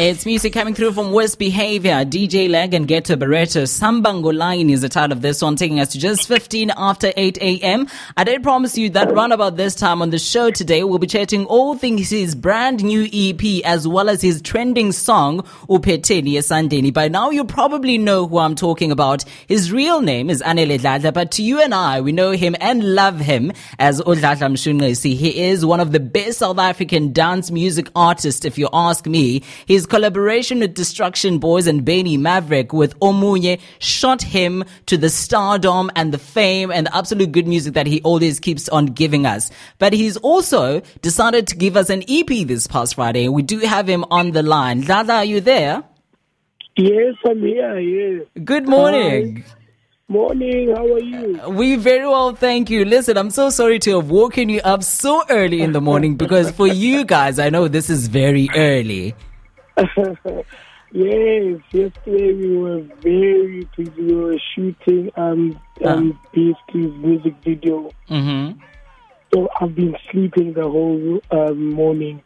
It's music coming through from Worst Behavior, DJ Leg and Ghetto Barreto. Sambango Line is the title of this one, taking us to just 15 after 8 a.m. I did promise you that round about this time on the show today, we'll be chatting all things his brand new EP as well as his trending song, Upeteni Sandeni. By now, you probably know who I'm talking about. His real name is Anele but to you and I, we know him and love him as Udladla Mshunqisi. He is one of the best South African dance music artists, if you ask me. His collaboration with Distruction Boyz and Benny Maverick with Omunye shot him to the stardom and the fame and the absolute good music that he always keeps on giving us. But he's also decided to give us an EP this past Friday. We do have him on the line. Dada, are you there? Yes, I'm here. Yes. Good morning. Hi. Morning. How are you? We very well, thank you. Listen, I'm so sorry to have woken you up so early in the morning because for you guys, I know this is very early. yes, yesterday we were very busy. We were shooting um, um BST's music video. Mm-hmm. So I've been sleeping the whole um, morning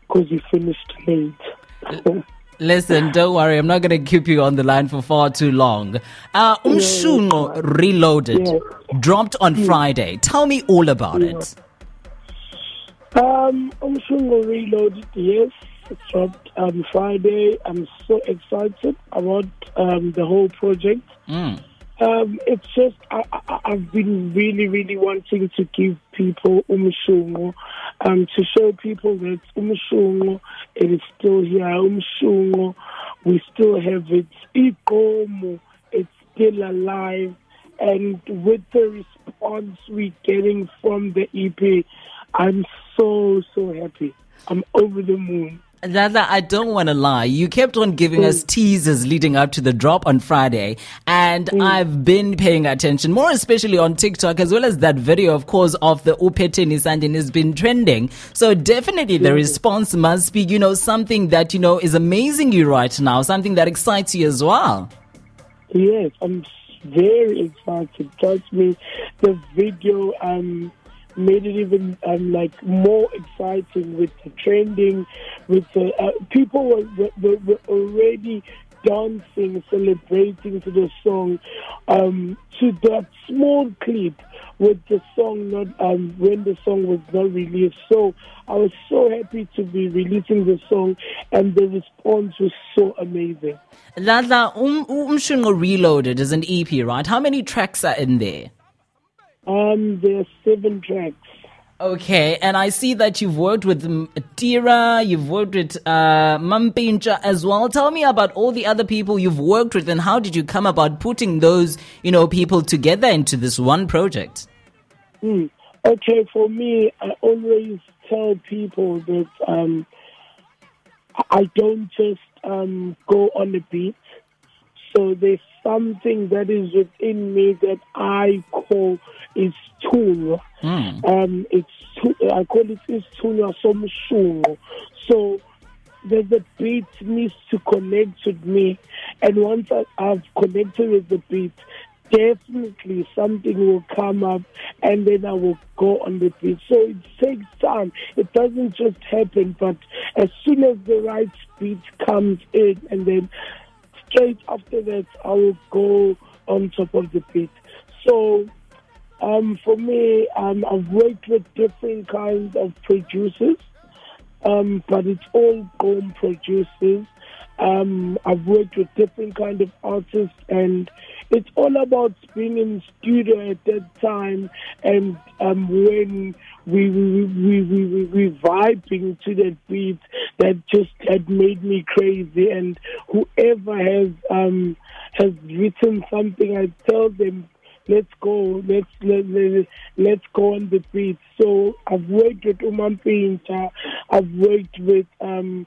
because we finished late. Listen, don't worry. I'm not going to keep you on the line for far too long. Uh, Umshunqo Reloaded dropped on Friday. Tell me all about it. Um, Umshunqo Reloaded, yes, it dropped on Friday. I'm so excited about um, the whole project. Mm. Um, it's just I, I, I've been really, really wanting to give people umshungo, um, to show people that umshungo it is still here. Umshungo, we still have it. Ikomo, it's still alive, and with the response we're getting from the EP, I'm so so happy. I'm over the moon. Lala, I don't want to lie. You kept on giving us mm. teasers leading up to the drop on Friday, and mm. I've been paying attention, more especially on TikTok, as well as that video, of course, of the Upeteni Sandin has been trending. So definitely the mm. response must be, you know, something that, you know, is amazing you right now, something that excites you as well. Yes, I'm very excited. Trust me, the video um made it even um like more exciting with the trending, with the uh, people were, were, were already dancing, celebrating to the song, um to that small clip with the song not um when the song was not released. So I was so happy to be releasing the song, and the response was so amazing. Lala, um, Umshunqo Reloaded is an EP, right? How many tracks are in there? Um, there are seven tracks. Okay, and I see that you've worked with Tira, you've worked with uh, Mampintsha as well. Tell me about all the other people you've worked with and how did you come about putting those, you know, people together into this one project? Hmm. Okay, for me, I always tell people that um, I- I don't just um, go on a beat. So there's something that is within me that I call is tunywa. Um, it's I call it is tunywa somshungo. So there's a beat needs to connect with me, and once I, I've connected with the beat, definitely something will come up, and then I will go on the beat. So it takes time. It doesn't just happen, but as soon as the right beat comes in, and then straight after that, I will go on top of the beat. So um, for me, um, I've worked with different kinds of producers, um, but it's all home producers. Um, I've worked with different kind of artists, and it's all about being in studio at that time, and um, when we we we we we, we vibing to that beat that just had made me crazy. And whoever has um has written something, I tell them let's go, let's let, let, let's go on the beat. So I've worked with Umampintsha, I've worked with um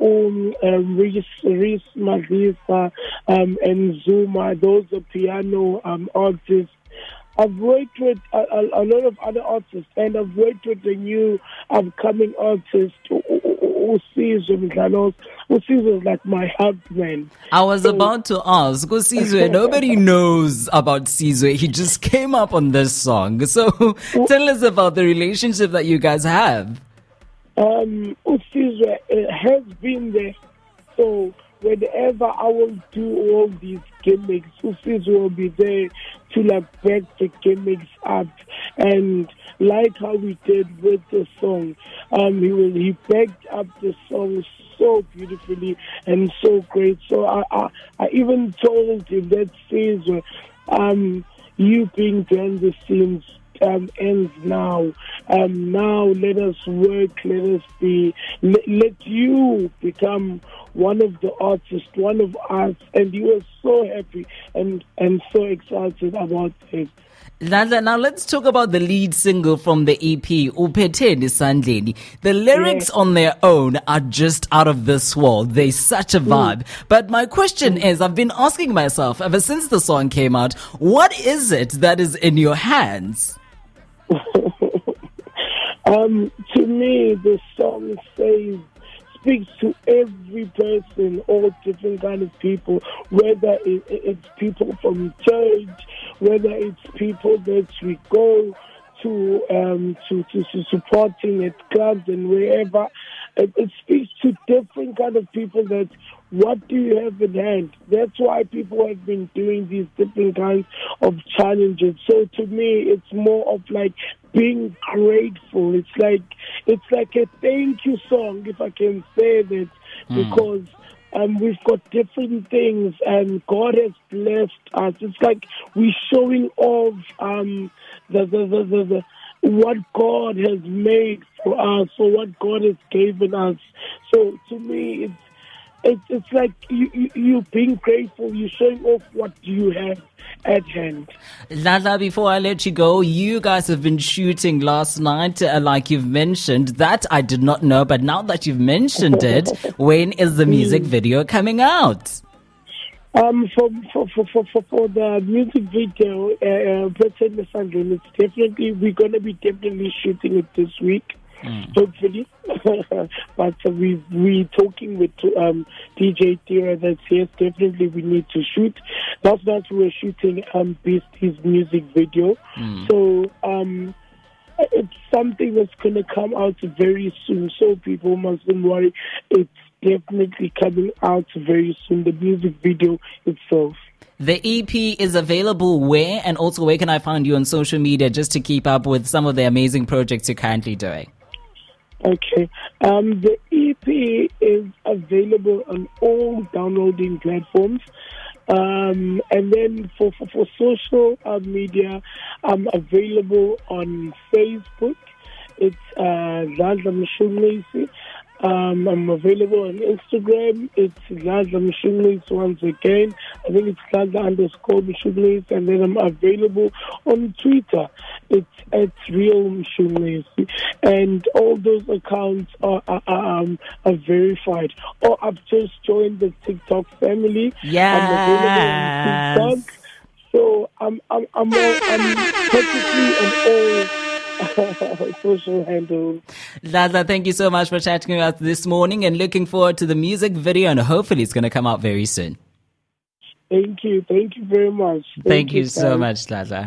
um, um, Reece, Reece Madlisa, um, and Zuma. Those are piano um, artists. I've worked with a, a, a lot of other artists, and I've worked with the new upcoming artist, Usizo Mdlalos. Usizo is like my husband. I was about to ask, because Sizwe, nobody knows about Sizwe. He just came up on this song. So tell us about the relationship that you guys have. Um, Usizwe uh, has been there. So whenever I will do all these gimmicks, Ufis will be there to like back the gimmicks up and like how we did with the song. Um, he will he backed up the song so beautifully and so great. So I I, I even told him that says um you being behind the scenes um, ends now. Um, now let us work, let us be, let, let you become one of the artists, one of us. And he was so happy and, and so excited about it. Lala, now let's talk about the lead single from the EP, Upeteni Sandleni. The lyrics on their own are just out of this world. They're such a vibe. But my question is, I've been asking myself ever since the song came out, what is it that is in your hands? Um, to me, the song says speaks to every person, all different kind of people, whether it, it's people from church, whether it's people that we go to um, to, to, to supporting at clubs and wherever. It, it speaks to different kind of people that what do you have in hand? That's why people have been doing these different kinds of challenges. So to me, it's more of like being grateful. It's like it's like a thank you song, if I can say that, because um, we've got different things, and God has blessed us. It's like we're showing off um, the, the, the, the, the what God has made for us, or what God has given us. So to me, it's it's, it's like you, you, you being grateful, you're showing off what you have at hand. Lala, before I let you go, you guys have been shooting last night, uh, like you've mentioned. That I did not know, but now that you've mentioned it, when is the music video coming out? Um, for for for for for, the music video, uh, uh, Sandrine, it's definitely we're gonna be definitely shooting it this week, hopefully. but uh, we we talking with um, DJ Tira that yes, definitely we need to shoot. Night we were shooting um Beastie's music video, so um it's something that's going to come out very soon. So people mustn't worry. It's definitely coming out very soon. The music video itself. The EP is available where, and also where can I find you on social media just to keep up with some of the amazing projects you're currently doing? Okay. Um, the EP is available on all downloading platforms. Um, and then for, for, for social uh, media, I'm available on Facebook. It's uh, Zaza Mshunqisi. Um, I'm available on Instagram. It's Zaza Mshunqisi once again. I think it's Zaza underscore Mshunqisi. And then I'm available on Twitter. It's at Real Mshunqisi. And all those accounts are, are, are, um, are verified. Or I've just joined the TikTok family. I'm available on TikTok. So I'm I'm I'm, all, I'm practically on all social handles. Lala, thank you so much for chatting with us this morning and looking forward to the music video and hopefully it's going to come out very soon. Thank you, thank you very much. Thank, you so much, Lala.